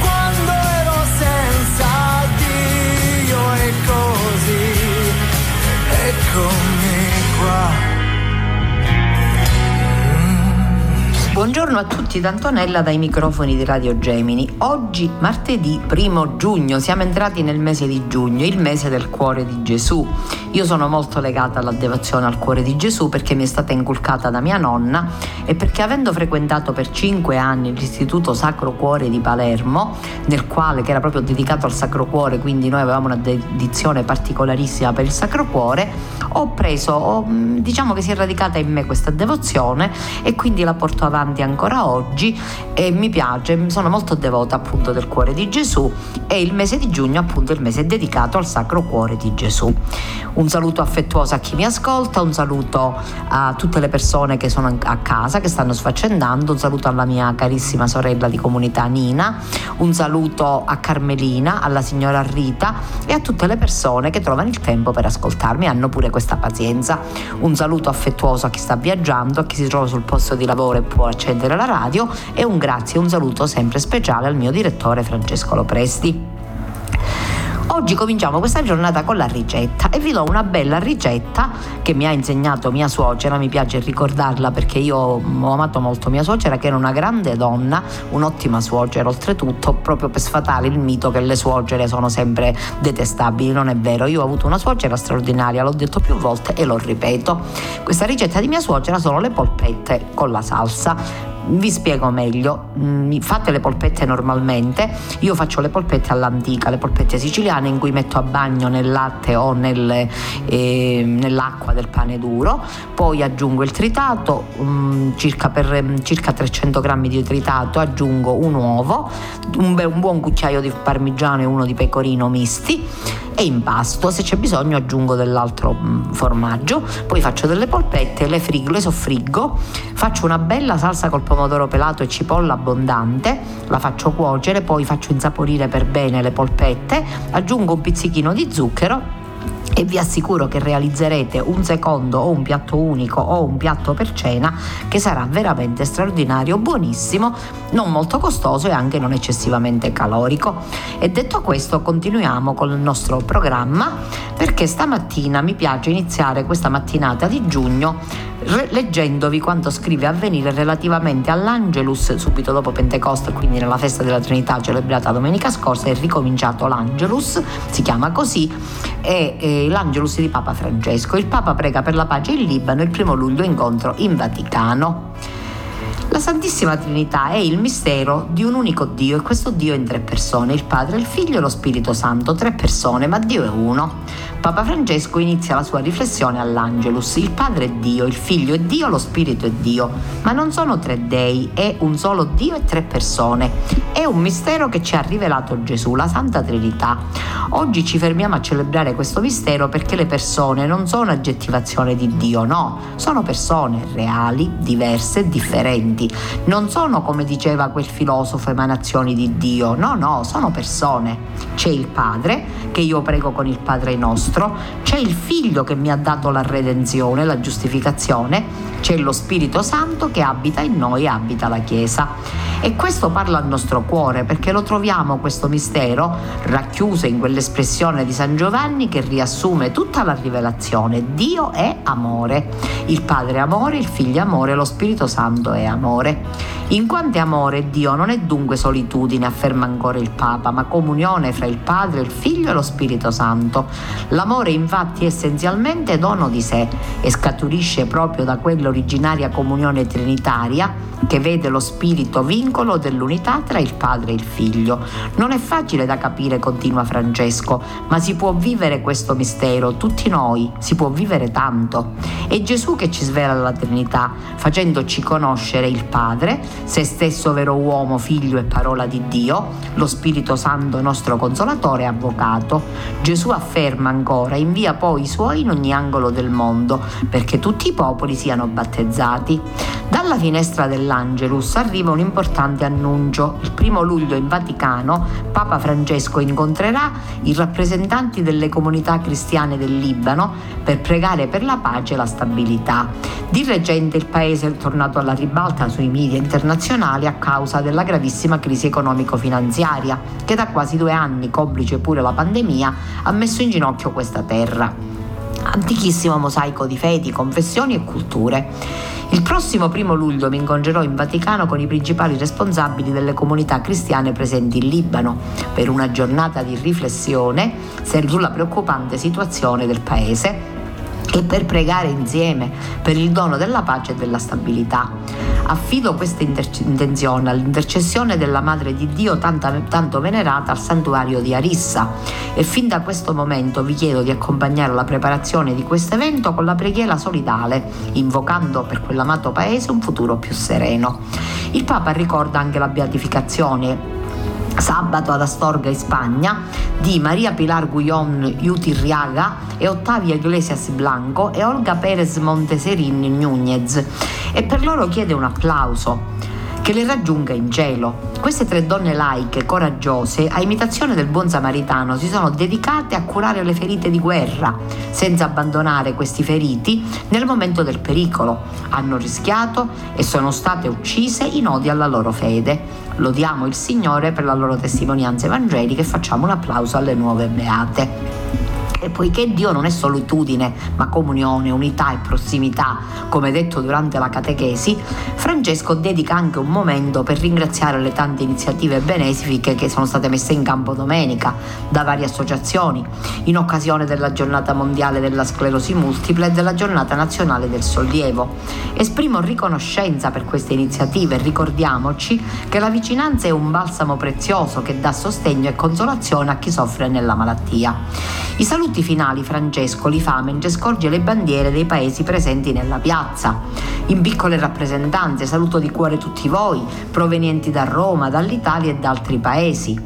quando ero senza Dio e così, eccomi qua. Buongiorno a tutti da Antonella dai microfoni di Radio Gemini. Oggi martedì 1 giugno, siamo entrati nel mese di giugno, il mese del cuore di Gesù. Io sono molto legata alla devozione al cuore di Gesù perché mi è stata inculcata da mia nonna e perché avendo frequentato per cinque anni l'istituto Sacro Cuore di Palermo, nel quale che era proprio dedicato al Sacro Cuore, quindi noi avevamo una dedizione particolarissima per il Sacro Cuore, ho preso, ho, diciamo che si è radicata in me questa devozione e quindi la porto avanti ancora oggi e mi piace, sono molto devota appunto del cuore di Gesù e il mese di giugno appunto il mese dedicato al Sacro Cuore di Gesù. Un saluto affettuoso a chi mi ascolta, un saluto a tutte le persone che sono a casa, che stanno sfaccendando, un saluto alla mia carissima sorella di comunità Nina, un saluto a Carmelina, alla signora Rita e a tutte le persone che trovano il tempo per ascoltarmi, hanno pure questa pazienza. Un saluto affettuoso a chi sta viaggiando, a chi si trova sul posto di lavoro e può accendere la radio e un grazie e un saluto sempre speciale al mio direttore Francesco Lopresti. Oggi cominciamo questa giornata con la ricetta e vi do una bella ricetta che mi ha insegnato mia suocera, mi piace ricordarla perché io ho amato molto mia suocera che era una grande donna, un'ottima suocera oltretutto, proprio per sfatare il mito che le suocere sono sempre detestabili, non è vero, io ho avuto una suocera straordinaria, l'ho detto più volte e lo ripeto. Questa ricetta di mia suocera sono le polpette con la salsa vi spiego meglio, mm, fate le polpette normalmente, io faccio le polpette all'antica, le polpette siciliane in cui metto a bagno nel latte o nel, eh, nell'acqua del pane duro, poi aggiungo il tritato, um, circa, per um, circa 300 grammi di tritato aggiungo un uovo, un, un buon cucchiaio di parmigiano e uno di pecorino misti. E impasto, se c'è bisogno aggiungo dell'altro formaggio, poi faccio delle polpette, le, frigo, le soffriggo, faccio una bella salsa col pomodoro pelato e cipolla abbondante, la faccio cuocere, poi faccio insaporire per bene le polpette, aggiungo un pizzichino di zucchero e vi assicuro che realizzerete un secondo o un piatto unico o un piatto per cena che sarà veramente straordinario, buonissimo, non molto costoso e anche non eccessivamente calorico. E detto questo continuiamo con il nostro programma perché stamattina mi piace iniziare questa mattinata di giugno leggendovi quanto scrive Avvenire relativamente all'Angelus subito dopo Pentecoste, quindi nella festa della Trinità celebrata domenica scorsa, è ricominciato l'Angelus, si chiama così, e, e l'Angelus di Papa Francesco. Il Papa prega per la pace in Libano il primo luglio incontro in Vaticano. La Santissima Trinità è il mistero di un unico Dio e questo Dio è in tre persone, il Padre, il Figlio e lo Spirito Santo, tre persone, ma Dio è uno. Papa Francesco inizia la sua riflessione all'Angelus, il Padre è Dio, il Figlio è Dio, lo Spirito è Dio, ma non sono tre dei, è un solo Dio e tre persone. È un mistero che ci ha rivelato Gesù, la Santa Trinità. Oggi ci fermiamo a celebrare questo mistero perché le persone non sono aggettivazione di Dio, no, sono persone reali, diverse differenti. Non sono, come diceva quel filosofo, emanazioni di Dio, no, no, sono persone. C'è il Padre, che io prego con il Padre nostro, c'è il Figlio che mi ha dato la redenzione, la giustificazione, c'è lo Spirito Santo che abita in noi abita la Chiesa. E questo parla al nostro cuore perché lo troviamo questo mistero racchiuso in quelle nell'espressione di San Giovanni che riassume tutta la rivelazione. Dio è amore. Il Padre è amore, il Figlio è amore, lo Spirito Santo è amore. In quanto è amore, Dio non è dunque solitudine, afferma ancora il Papa, ma comunione fra il Padre, il Figlio e lo Spirito Santo. L'amore infatti è essenzialmente dono di sé e scaturisce proprio da quell'originaria comunione trinitaria che vede lo spirito vincolo dell'unità tra il padre e il figlio. Non è facile da capire, continua Francesco, ma si può vivere questo mistero, tutti noi, si può vivere tanto. È Gesù che ci svela la Trinità, facendoci conoscere il Padre, se stesso vero uomo, figlio e parola di Dio, lo Spirito Santo nostro consolatore e avvocato. Gesù afferma ancora, invia poi i suoi in ogni angolo del mondo, perché tutti i popoli siano battezzati. Dalla finestra del dell'Angelus arriva un importante annuncio. Il primo luglio in Vaticano Papa Francesco incontrerà i rappresentanti delle comunità cristiane del Libano per pregare per la pace e la stabilità. Di recente il paese è tornato alla ribalta sui media internazionali a causa della gravissima crisi economico-finanziaria che da quasi due anni, complice pure la pandemia, ha messo in ginocchio questa terra. Antichissimo mosaico di fedi, confessioni e culture. Il prossimo primo luglio mi incontrerò in Vaticano con i principali responsabili delle comunità cristiane presenti in Libano per una giornata di riflessione sulla preoccupante situazione del paese e per pregare insieme per il dono della pace e della stabilità. Affido questa intenzione all'intercessione della Madre di Dio tanta, tanto venerata al santuario di Arissa e fin da questo momento vi chiedo di accompagnare la preparazione di questo evento con la preghiera solidale, invocando per quell'amato paese un futuro più sereno. Il Papa ricorda anche la beatificazione sabato ad Astorga in Spagna di Maria Pilar Guillón Yutirriaga e Ottavia Iglesias Blanco e Olga Perez Monteserin Núñez. E per loro chiede un applauso che le raggiunga in cielo. Queste tre donne laiche, coraggiose, a imitazione del buon samaritano, si sono dedicate a curare le ferite di guerra, senza abbandonare questi feriti nel momento del pericolo. Hanno rischiato e sono state uccise in odio alla loro fede. Lodiamo il Signore per la loro testimonianza evangelica e facciamo un applauso alle nuove beate. E poiché Dio non è solitudine, ma comunione, unità e prossimità, come detto durante la catechesi, Francesco dedica anche un momento per ringraziare le tante iniziative benefiche che sono state messe in campo domenica da varie associazioni, in occasione della giornata mondiale della sclerosi multipla e della giornata nazionale del sollievo. Esprimo riconoscenza per queste iniziative e ricordiamoci che la vicinanza è un balsamo prezioso che dà sostegno e consolazione a chi soffre nella malattia. I saluti saluti finali Francesco li fa mentre scorge le bandiere dei paesi presenti nella piazza. In piccole rappresentanze saluto di cuore tutti voi, provenienti da Roma, dall'Italia e da altri paesi.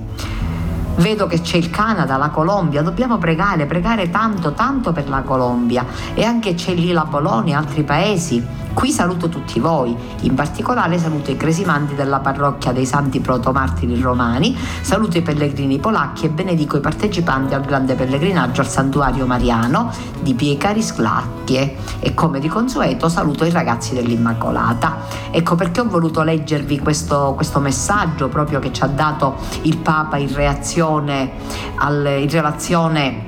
Vedo che c'è il Canada, la Colombia, dobbiamo pregare, pregare tanto, tanto per la Colombia e anche c'è lì la Polonia e altri paesi. Qui saluto tutti voi, in particolare saluto i cresimanti della parrocchia dei Santi Protomartiri Romani, saluto i pellegrini polacchi e benedico i partecipanti al grande pellegrinaggio al santuario mariano di Piecari Sclacchie e come di consueto saluto i ragazzi dell'Immacolata. Ecco perché ho voluto leggervi questo, questo messaggio proprio che ci ha dato il Papa in reazione al, in relazione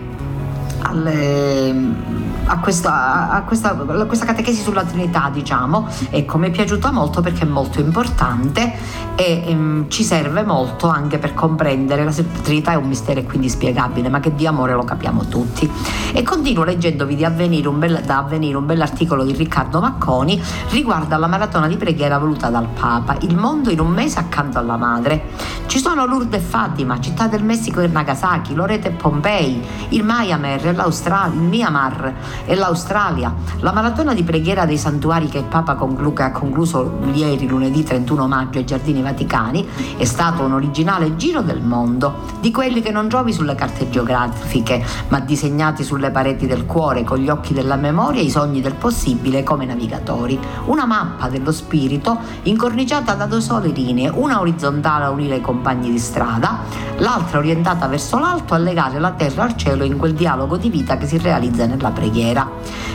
alle a questa, a, questa, a questa, catechesi sulla Trinità, diciamo. Ecco, mi è piaciuta molto perché è molto importante e um, ci serve molto anche per comprendere la Trinità è un mistero e quindi spiegabile, ma che di amore lo capiamo tutti. E continuo leggendovi di avvenire un bel, da avvenire un bell'articolo di Riccardo Macconi riguardo alla maratona di preghiera voluta dal Papa, il mondo in un mese accanto alla madre. Ci sono Lourdes e Fatima, Città del Messico e Nagasaki, Loreto e Pompei, il Myanmar, l'Australia, il Myanmar, e l'Australia. La maratona di preghiera dei santuari che il Papa conclu- ha concluso ieri, lunedì 31 maggio, ai Giardini Vaticani, è stato un originale giro del mondo, di quelli che non trovi sulle carte geografiche, ma disegnati sulle pareti del cuore, con gli occhi della memoria e i sogni del possibile come navigatori. Una mappa dello spirito incorniciata da due sole linee, una orizzontale a unire i compagni di strada, l'altra orientata verso l'alto a legare la terra al cielo in quel dialogo di vita che si realizza nella preghiera.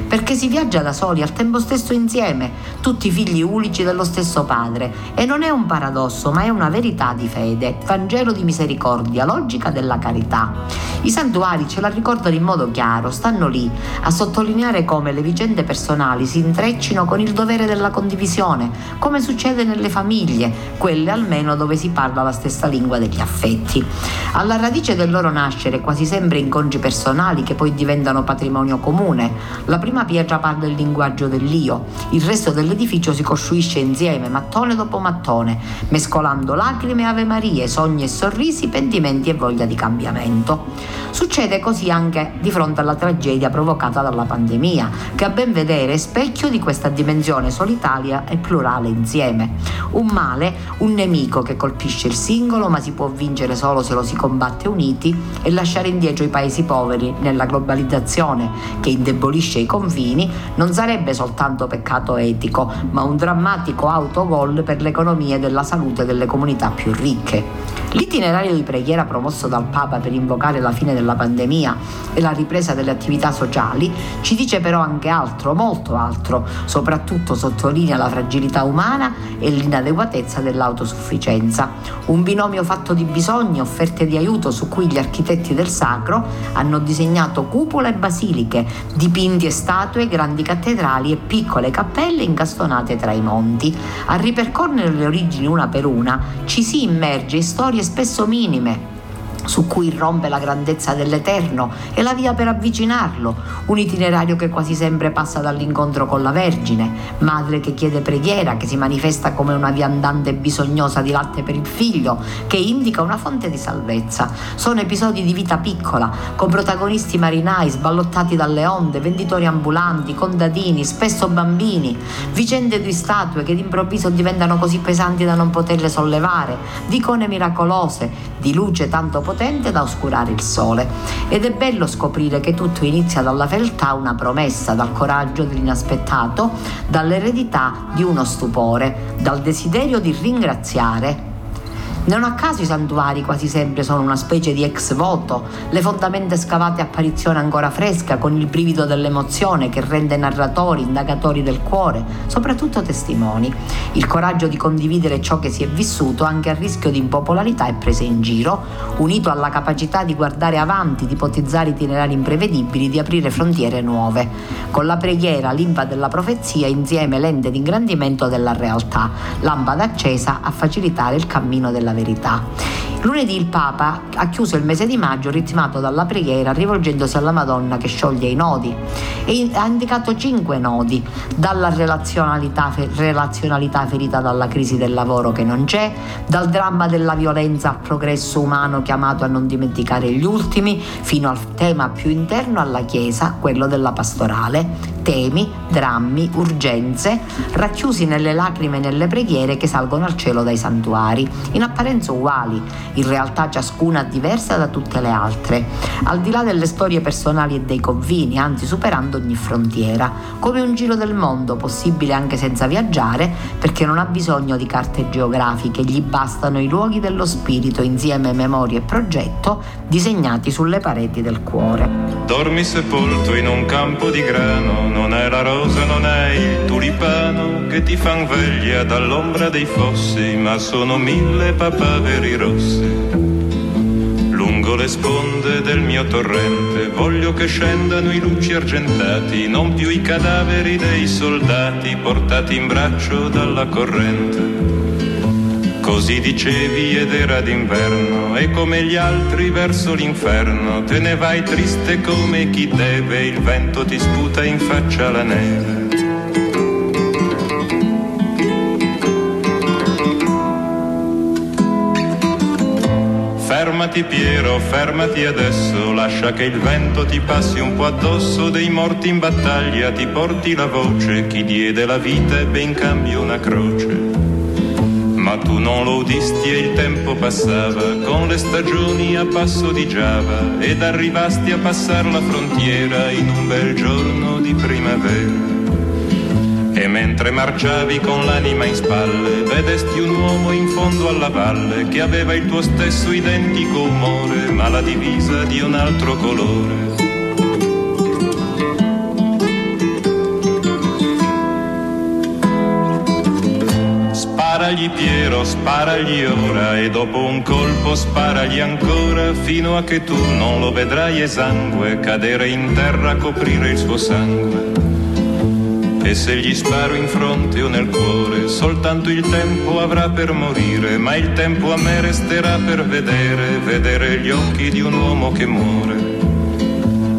Perché si viaggia da soli al tempo stesso insieme, tutti figli unici dello stesso Padre. E non è un paradosso, ma è una verità di fede, Vangelo di misericordia, logica della carità. I santuari ce la ricordano in modo chiaro, stanno lì a sottolineare come le vicende personali si intreccino con il dovere della condivisione, come succede nelle famiglie, quelle almeno dove si parla la stessa lingua degli affetti. Alla radice del loro nascere, quasi sempre incontri personali che poi diventano patrimonio comune. La prima pietra parla il linguaggio dell'io, il resto dell'edificio si costruisce insieme, mattone dopo mattone, mescolando lacrime e ave marie, sogni e sorrisi, pentimenti e voglia di cambiamento. Succede così anche di fronte alla tragedia provocata dalla pandemia, che a ben vedere è specchio di questa dimensione solitaria e plurale insieme. Un male, un nemico che colpisce il singolo ma si può vincere solo se lo si combatte uniti e lasciare indietro i paesi poveri nella globalizzazione che indebolisce i confini non sarebbe soltanto peccato etico, ma un drammatico autogol per l'economia e della salute delle comunità più ricche. L'itinerario di preghiera promosso dal Papa per invocare la fine della pandemia e la ripresa delle attività sociali ci dice però anche altro, molto altro, soprattutto sottolinea la fragilità umana e l'inadeguatezza dell'autosufficienza. Un binomio fatto di bisogni, offerte di aiuto su cui gli architetti del sacro hanno disegnato cupole e basiliche, dipinti e statue, grandi cattedrali e piccole cappelle incastonate tra i monti. A ripercorrere le origini una per una ci si immerge in storie spesso minime, su cui irrompe la grandezza dell'Eterno e la via per avvicinarlo, un itinerario che quasi sempre passa dall'incontro con la Vergine, madre che chiede preghiera, che si manifesta come una viandante bisognosa di latte per il figlio, che indica una fonte di salvezza. Sono episodi di vita piccola, con protagonisti marinai sballottati dalle onde, venditori ambulanti, contadini, spesso bambini, vicende di statue che d'improvviso diventano così pesanti da non poterle sollevare, di icone miracolose, di luce tanto potente potente da oscurare il sole. Ed è bello scoprire che tutto inizia dalla fedeltà una promessa, dal coraggio dell'inaspettato, dall'eredità di uno stupore, dal desiderio di ringraziare non a caso i santuari quasi sempre sono una specie di ex voto, le fondamenta scavate apparizione ancora fresca con il brivido dell'emozione che rende narratori, indagatori del cuore, soprattutto testimoni. Il coraggio di condividere ciò che si è vissuto anche a rischio di impopolarità e prese in giro, unito alla capacità di guardare avanti, di ipotizzare itinerari imprevedibili, di aprire frontiere nuove. Con la preghiera, l'impa della profezia, insieme lente di ingrandimento della realtà, lampada accesa a facilitare il cammino della verità. Lunedì il Papa ha chiuso il mese di maggio ritmato dalla preghiera rivolgendosi alla Madonna che scioglie i nodi. E ha indicato cinque nodi, dalla relazionalità, relazionalità ferita dalla crisi del lavoro che non c'è, dal dramma della violenza al progresso umano chiamato a non dimenticare gli ultimi, fino al tema più interno alla Chiesa, quello della pastorale, temi, drammi, urgenze, racchiusi nelle lacrime e nelle preghiere che salgono al cielo dai santuari, in apparenza uguali, in realtà ciascuna diversa da tutte le altre, al di là delle storie personali e dei confini, anzi superando ogni frontiera, come un giro del mondo possibile anche senza viaggiare, perché non ha bisogno di carte geografiche, gli bastano i luoghi dello spirito insieme memoria e progetto disegnati sulle pareti del cuore. Dormi sepolto in un campo di grano, non è la rosa, non è il tulipano che ti fan veglia dall'ombra dei fossi, ma sono mille papaveri rossi. Lungo le sponde del mio torrente voglio che scendano i luci argentati, non più i cadaveri dei soldati portati in braccio dalla corrente. Così dicevi ed era d'inverno e come gli altri verso l'inferno te ne vai triste come chi deve, il vento ti sputa in faccia la neve. Fermati Piero, fermati adesso, lascia che il vento ti passi un po' addosso, dei morti in battaglia ti porti la voce, chi diede la vita ebbe in cambio una croce. Ma tu non lo udisti e il tempo passava. Con le stagioni a passo di Giava. Ed arrivasti a passare la frontiera in un bel giorno di primavera E mentre marciavi con l'anima in spalle, vedesti un uomo in fondo alla valle che aveva il tuo stesso identico umore, ma la divisa di un altro colore. Sparagli Piero, sparagli ora e dopo un colpo sparagli ancora fino a che tu non lo vedrai esangue cadere in terra a coprire il suo sangue. E se gli sparo in fronte o nel cuore, soltanto il tempo avrà per morire, ma il tempo a me resterà per vedere, vedere gli occhi di un uomo che muore.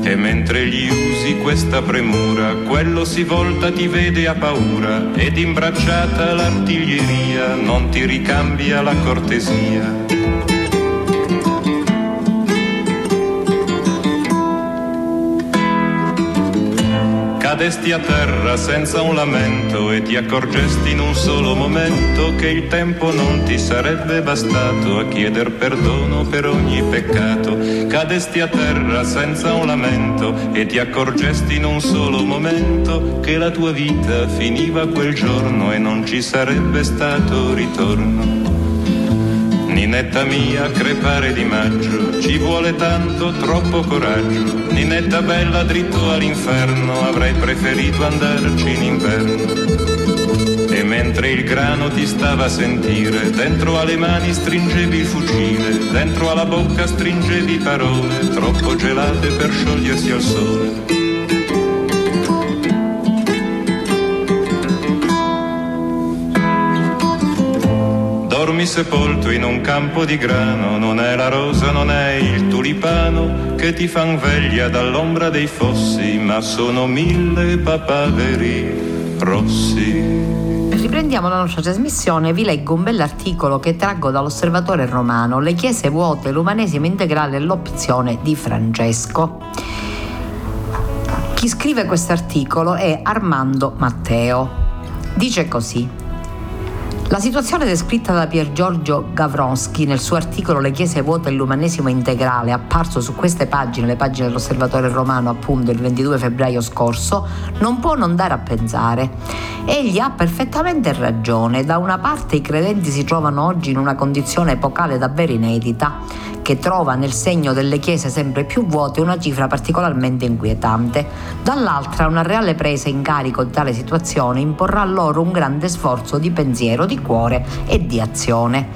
E mentre gli usi questa premura, quello si volta, ti vede a paura, ed imbracciata l'artiglieria non ti ricambia la cortesia. Cadesti a terra senza un lamento e ti accorgesti in un solo momento che il tempo non ti sarebbe bastato a chieder perdono per ogni peccato. Cadesti a terra senza un lamento e ti accorgesti in un solo momento che la tua vita finiva quel giorno e non ci sarebbe stato ritorno. Ninetta mia, crepare di maggio, ci vuole tanto, troppo coraggio. Ninetta bella, dritto all'inferno, avrei preferito andarci in inverno. E mentre il grano ti stava a sentire, dentro alle mani stringevi il fucile, dentro alla bocca stringevi parole, troppo gelate per sciogliersi al sole. Dormi sepolto in un campo di grano, non è la rosa, non è il tulipano che ti fan veglia dall'ombra dei fossi, ma sono mille papaveri rossi. Riprendiamo la nostra trasmissione, vi leggo un bell'articolo che traggo dall'Osservatore Romano, Le chiese vuote, l'umanesimo integrale e l'opzione di Francesco. Chi scrive questo articolo è Armando Matteo. Dice così. La situazione descritta da Pier Giorgio Gavronsky nel suo articolo Le chiese vuote e l'umanesimo integrale, apparso su queste pagine, le pagine dell'Osservatore Romano appunto il 22 febbraio scorso, non può non dare a pensare. Egli ha perfettamente ragione. Da una parte i credenti si trovano oggi in una condizione epocale davvero inedita che trova nel segno delle chiese sempre più vuote una cifra particolarmente inquietante. Dall'altra una reale presa in carico di tale situazione imporrà loro un grande sforzo di pensiero, di cuore e di azione.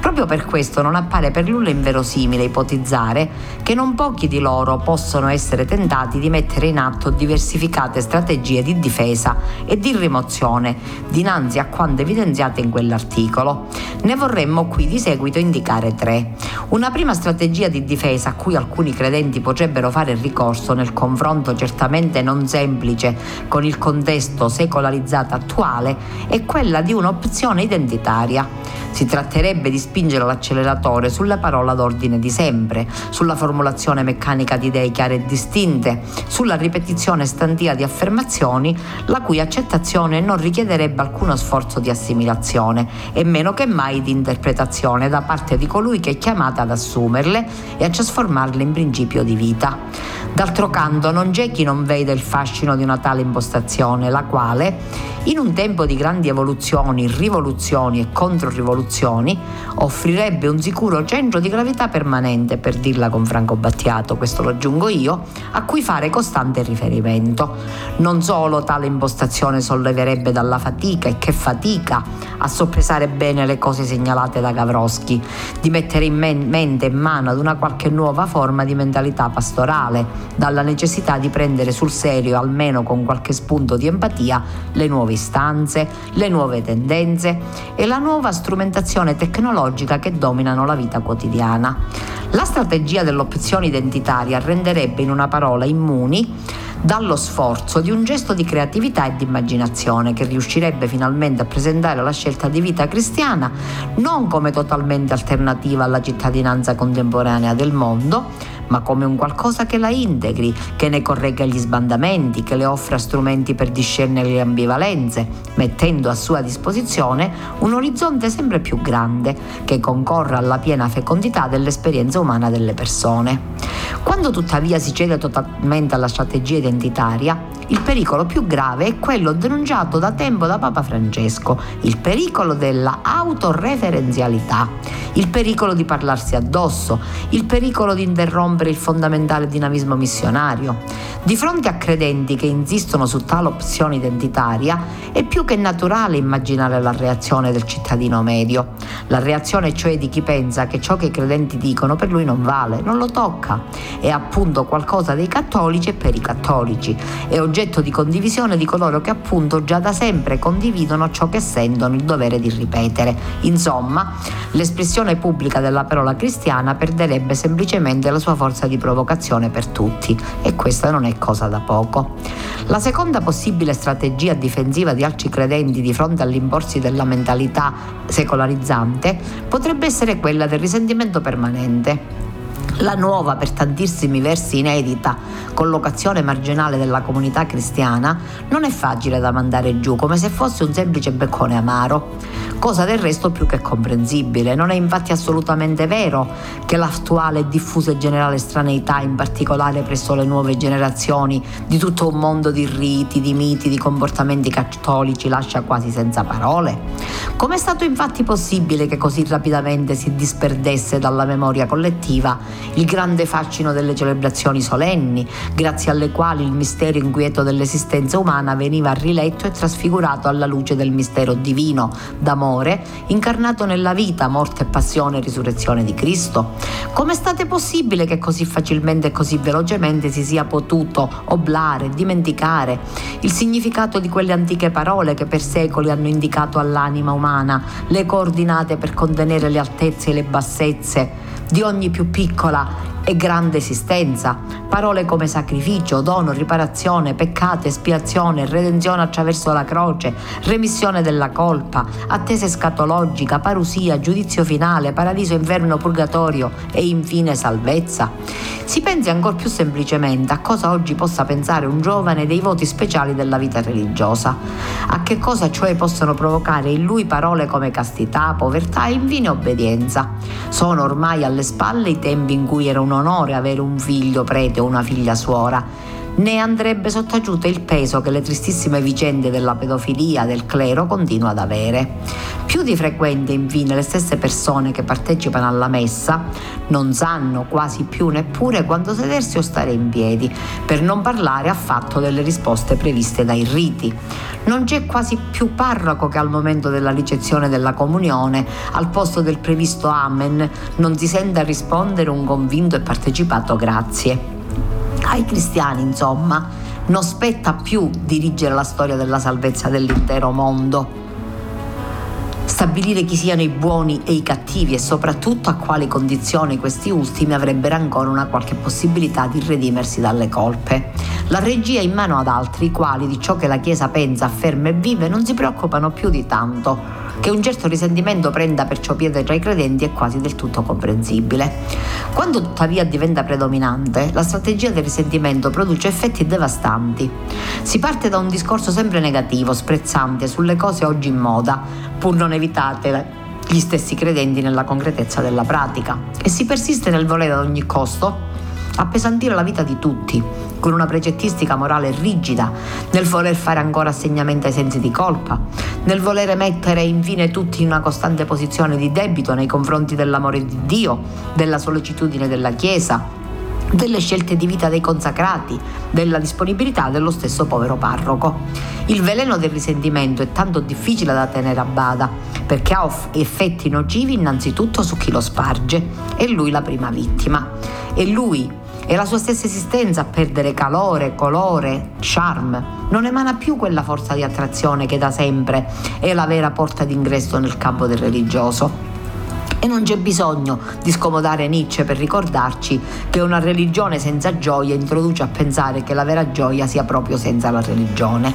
Proprio per questo non appare per nulla inverosimile ipotizzare che non pochi di loro possono essere tentati di mettere in atto diversificate strategie di difesa e di rimozione dinanzi a quanto evidenziate in quell'articolo. Ne vorremmo qui di seguito indicare tre. Una prima strategia di difesa a cui alcuni credenti potrebbero fare ricorso nel confronto certamente non semplice con il contesto secolarizzato attuale è quella di un'opzione identitaria. Si tratterebbe di spingere l'acceleratore sulla parola d'ordine di sempre, sulla formulazione meccanica di idee chiare e distinte, sulla ripetizione stantia di affermazioni la cui accettazione non richiederebbe alcuno sforzo di assimilazione e meno che mai di interpretazione da parte di colui che è chiamata ad assumerle e a trasformarle in principio di vita. D'altro canto non c'è chi non vede il fascino di una tale impostazione, la quale, in un tempo di grandi evoluzioni, rivoluzioni e controrivoluzioni, offrirebbe un sicuro centro di gravità permanente, per dirla con Franco Battiato, questo lo aggiungo io, a cui fare costante riferimento. Non solo tale impostazione solleverebbe dalla fatica, e che fatica, a soppesare bene le cose segnalate da Gavroschi, di mettere in mente in mano ad una qualche nuova forma di mentalità pastorale, dalla necessità di prendere sul serio, almeno con qualche spunto di empatia, le nuove istanze, le nuove tendenze e la nuova strumentazione tecnologica che dominano la vita quotidiana. La strategia dell'opzione identitaria renderebbe in una parola immuni dallo sforzo di un gesto di creatività e di immaginazione che riuscirebbe finalmente a presentare la scelta di vita cristiana non come totalmente alternativa alla cittadinanza contemporanea del mondo, ma come un qualcosa che la integri, che ne corregga gli sbandamenti, che le offra strumenti per discernere le ambivalenze, mettendo a sua disposizione un orizzonte sempre più grande, che concorra alla piena fecondità dell'esperienza umana delle persone. Quando tuttavia si cede totalmente alla strategia identitaria, il pericolo più grave è quello denunciato da tempo da Papa Francesco, il pericolo della autoreferenzialità, il pericolo di parlarsi addosso, il pericolo di interrompere il fondamentale dinamismo missionario. Di fronte a credenti che insistono su tale opzione identitaria, è più che naturale immaginare la reazione del cittadino medio. La reazione cioè di chi pensa che ciò che i credenti dicono per lui non vale, non lo tocca, è appunto qualcosa dei cattolici e per i cattolici, è oggetto di condivisione di coloro che appunto già da sempre condividono ciò che sentono il dovere di ripetere. Insomma, l'espressione pubblica della parola cristiana perderebbe semplicemente la sua forza di provocazione per tutti e questa non è cosa da poco. La seconda possibile strategia difensiva di altri credenti di fronte all'imporsi della mentalità secolarizzante potrebbe essere quella del risentimento permanente. La nuova, per tantissimi versi inedita, collocazione marginale della comunità cristiana non è facile da mandare giù, come se fosse un semplice beccone amaro, cosa del resto più che comprensibile. Non è infatti assolutamente vero che l'attuale diffusa e generale straneità, in particolare presso le nuove generazioni, di tutto un mondo di riti, di miti, di comportamenti cattolici lascia quasi senza parole. Come è stato infatti possibile che così rapidamente si disperdesse dalla memoria collettiva il grande fascino delle celebrazioni solenni, grazie alle quali il mistero inquieto dell'esistenza umana veniva riletto e trasfigurato alla luce del mistero divino, d'amore, incarnato nella vita, morte passione e risurrezione di Cristo. Come è stato possibile che così facilmente e così velocemente si sia potuto oblare, dimenticare il significato di quelle antiche parole che per secoli hanno indicato all'anima umana le coordinate per contenere le altezze e le bassezze di ogni più piccola e grande esistenza. Parole come sacrificio, dono, riparazione, peccato, espiazione, redenzione attraverso la croce, remissione della colpa, attesa escatologica, parusia, giudizio finale, paradiso, inferno, purgatorio e infine salvezza. Si pensi ancora più semplicemente a cosa oggi possa pensare un giovane dei voti speciali della vita religiosa, a che cosa cioè possono provocare in lui parole come castità, povertà e infine obbedienza. Sono ormai alle spalle i tempi in cui era un onore avere un figlio prete o una figlia suora, né andrebbe sottaciuto il peso che le tristissime vicende della pedofilia del clero continua ad avere. Più di frequente, infine, le stesse persone che partecipano alla messa non sanno quasi più neppure quando sedersi o stare in piedi, per non parlare affatto delle risposte previste dai riti. Non c'è quasi più parroco che al momento della ricezione della comunione, al posto del previsto Amen, non si senta rispondere un convinto e partecipato grazie ai cristiani, insomma, non spetta più dirigere la storia della salvezza dell'intero mondo, stabilire chi siano i buoni e i cattivi e soprattutto a quali condizioni questi ultimi avrebbero ancora una qualche possibilità di redimersi dalle colpe. La regia è in mano ad altri, i quali di ciò che la Chiesa pensa, afferma e vive non si preoccupano più di tanto che un certo risentimento prenda perciò piede tra i credenti è quasi del tutto comprensibile. Quando tuttavia diventa predominante, la strategia del risentimento produce effetti devastanti. Si parte da un discorso sempre negativo, sprezzante sulle cose oggi in moda, pur non evitate gli stessi credenti nella concretezza della pratica, e si persiste nel volere ad ogni costo appesantire la vita di tutti, con una precettistica morale rigida, nel voler fare ancora assegnamento ai sensi di colpa, nel volere mettere infine tutti in una costante posizione di debito nei confronti dell'amore di Dio, della sollecitudine della Chiesa, delle scelte di vita dei consacrati, della disponibilità dello stesso povero parroco. Il veleno del risentimento è tanto difficile da tenere a bada perché ha effetti nocivi innanzitutto su chi lo sparge, è lui la prima vittima. E lui, è la sua stessa esistenza a perdere calore, colore, charme. Non emana più quella forza di attrazione che da sempre è la vera porta d'ingresso nel campo del religioso. E non c'è bisogno di scomodare Nietzsche per ricordarci che una religione senza gioia introduce a pensare che la vera gioia sia proprio senza la religione.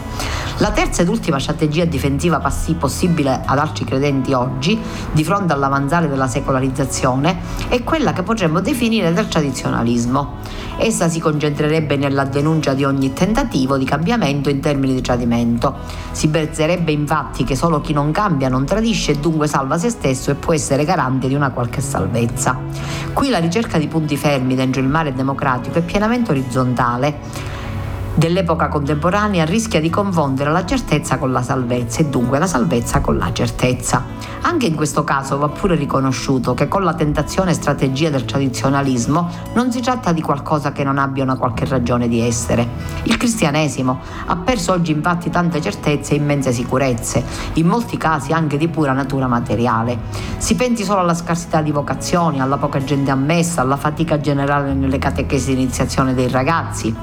La terza ed ultima strategia difensiva possibile ad altri credenti oggi, di fronte all'avanzare della secolarizzazione, è quella che potremmo definire del tradizionalismo. Essa si concentrerebbe nella denuncia di ogni tentativo di cambiamento in termini di tradimento. Si penserebbe infatti che solo chi non cambia non tradisce e dunque salva se stesso e può essere garante di una qualche salvezza. Qui la ricerca di punti fermi dentro il mare democratico è pienamente orizzontale dell'epoca contemporanea rischia di confondere la certezza con la salvezza e dunque la salvezza con la certezza. Anche in questo caso va pure riconosciuto che con la tentazione e strategia del tradizionalismo non si tratta di qualcosa che non abbia una qualche ragione di essere. Il cristianesimo ha perso oggi infatti tante certezze e immense sicurezze, in molti casi anche di pura natura materiale. Si pensi solo alla scarsità di vocazioni, alla poca gente ammessa, alla fatica generale nelle catechesi di iniziazione dei ragazzi,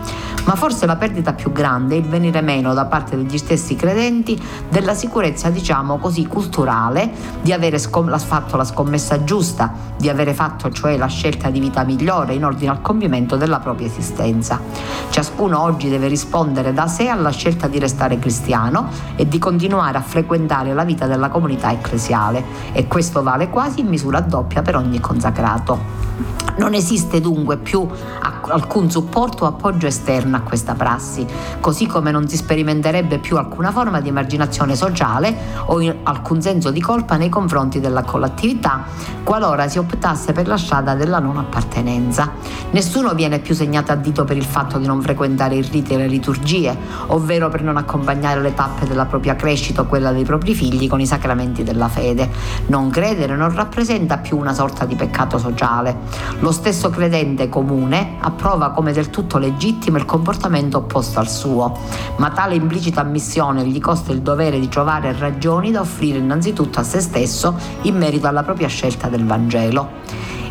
ma forse la perdita più grande è il venire meno da parte degli stessi credenti della sicurezza, diciamo così, culturale di avere scom- fatto la scommessa giusta, di avere fatto cioè la scelta di vita migliore in ordine al compimento della propria esistenza. Ciascuno oggi deve rispondere da sé alla scelta di restare cristiano e di continuare a frequentare la vita della comunità ecclesiale e questo vale quasi in misura doppia per ogni consacrato. Non esiste dunque più alcun supporto o appoggio esterno a questa prassi, così come non si sperimenterebbe più alcuna forma di emarginazione sociale o alcun senso di colpa nei confronti della collettività qualora si optasse per la strada della non appartenenza. Nessuno viene più segnato a dito per il fatto di non frequentare i riti e le liturgie, ovvero per non accompagnare le tappe della propria crescita o quella dei propri figli con i sacramenti della fede. Non credere non rappresenta più una sorta di peccato sociale. Lo stesso credente comune approva come del tutto legittimo il comportamento opposto al suo, ma tale implicita ammissione gli costa il dovere di trovare ragioni da offrire innanzitutto a se stesso in merito alla propria scelta del Vangelo.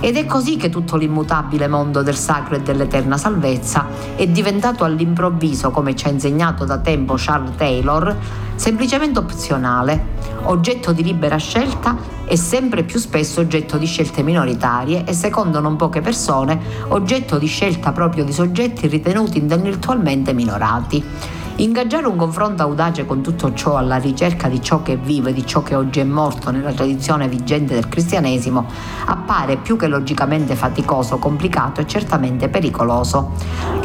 Ed è così che tutto l'immutabile mondo del sacro e dell'eterna salvezza è diventato all'improvviso, come ci ha insegnato da tempo Charles Taylor, semplicemente opzionale, oggetto di libera scelta e sempre più spesso oggetto di scelte minoritarie e secondo non poche persone oggetto di scelta proprio di soggetti ritenuti intellettualmente minorati. Ingaggiare un confronto audace con tutto ciò alla ricerca di ciò che vive, di ciò che oggi è morto nella tradizione vigente del cristianesimo, appare più che logicamente faticoso, complicato e certamente pericoloso.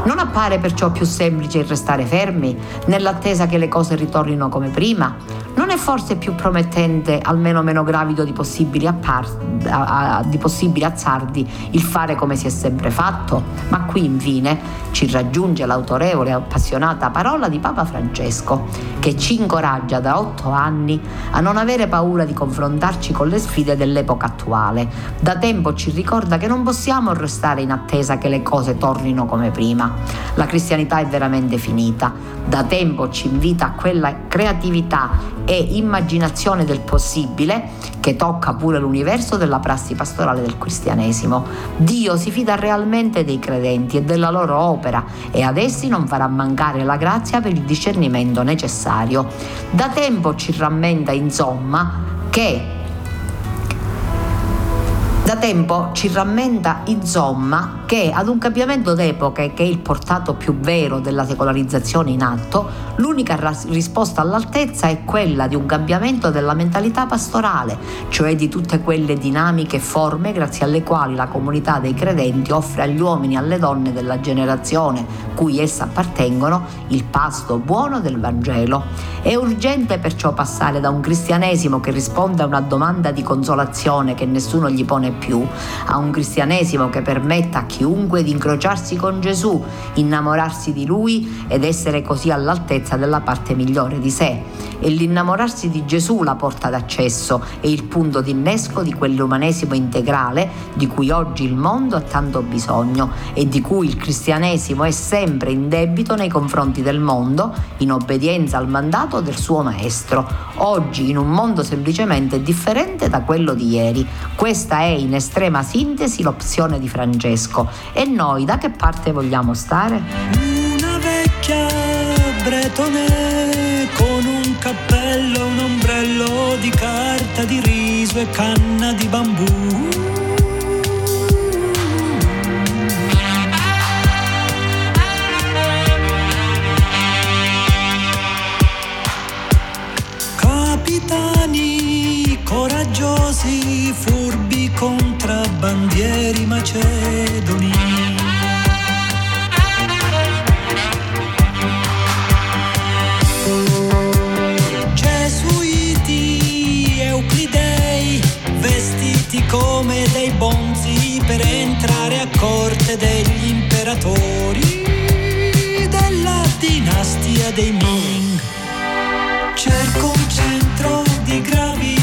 Non appare perciò più semplice il restare fermi, nell'attesa che le cose ritornino come prima? Non è forse più promettente, almeno meno gravido di possibili, appar- a- a- di possibili azzardi, il fare come si è sempre fatto? Ma qui infine ci raggiunge l'autorevole e appassionata parola di Papa Francesco, che ci incoraggia da otto anni a non avere paura di confrontarci con le sfide dell'epoca attuale. Da tempo ci ricorda che non possiamo restare in attesa che le cose tornino come prima. La cristianità è veramente finita. Da tempo ci invita a quella creatività e immaginazione del possibile che tocca pure l'universo della prassi pastorale del cristianesimo. Dio si fida realmente dei credenti e della loro opera e ad essi non farà mancare la grazia per il discernimento necessario. Da tempo ci rammenta insomma che da tempo ci rammenta insomma che ad un cambiamento d'epoche che è il portato più vero della secolarizzazione in atto, l'unica risposta all'altezza è quella di un cambiamento della mentalità pastorale, cioè di tutte quelle dinamiche forme grazie alle quali la comunità dei credenti offre agli uomini e alle donne della generazione cui essa appartengono il pasto buono del Vangelo. È urgente perciò passare da un cristianesimo che risponde a una domanda di consolazione che nessuno gli pone più, a un cristianesimo che permetta a chi chiunque di incrociarsi con Gesù, innamorarsi di Lui ed essere così all'altezza della parte migliore di sé. E l'innamorarsi di Gesù la porta d'accesso e il punto di innesco di quell'umanesimo integrale di cui oggi il mondo ha tanto bisogno e di cui il cristianesimo è sempre in debito nei confronti del mondo, in obbedienza al mandato del suo Maestro, oggi in un mondo semplicemente differente da quello di ieri. Questa è in estrema sintesi l'opzione di Francesco. E noi da che parte vogliamo stare? Una vecchia bretone con un cappello, un ombrello di carta di riso e canna di bambù. Capitani coraggiosi, furbi contrabbandieri macedoni. Gesuiti, euclidei, vestiti come dei bonzi per entrare a corte degli imperatori della dinastia dei Ming. Cerco un centro di gravità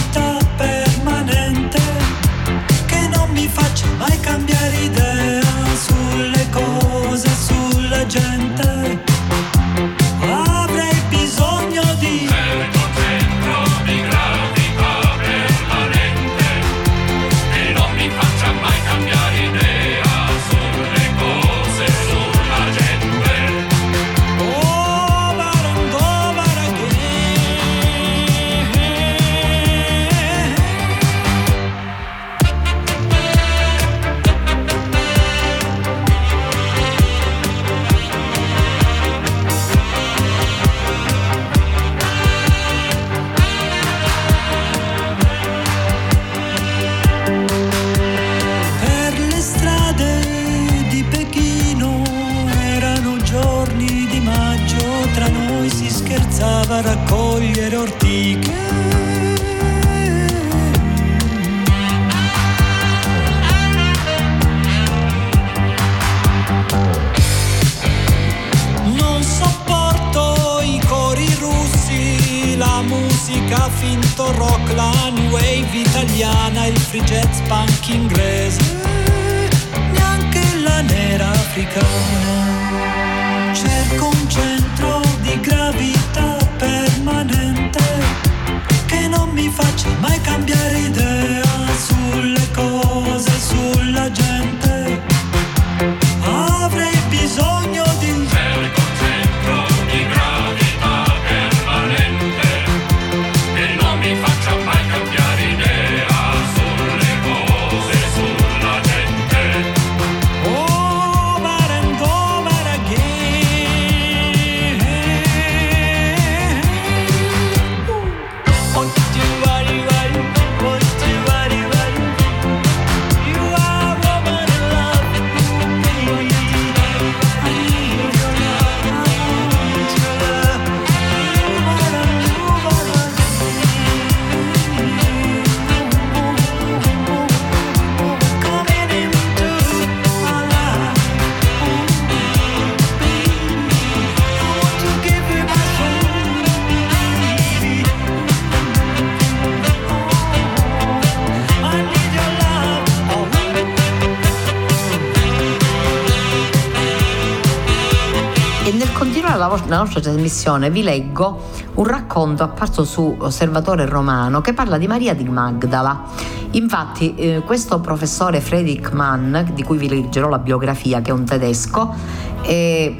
trasmissione vi leggo un racconto apparso su Osservatore Romano che parla di Maria di Magdala. Infatti eh, questo professore Friedrich Mann, di cui vi leggerò la biografia, che è un tedesco, eh,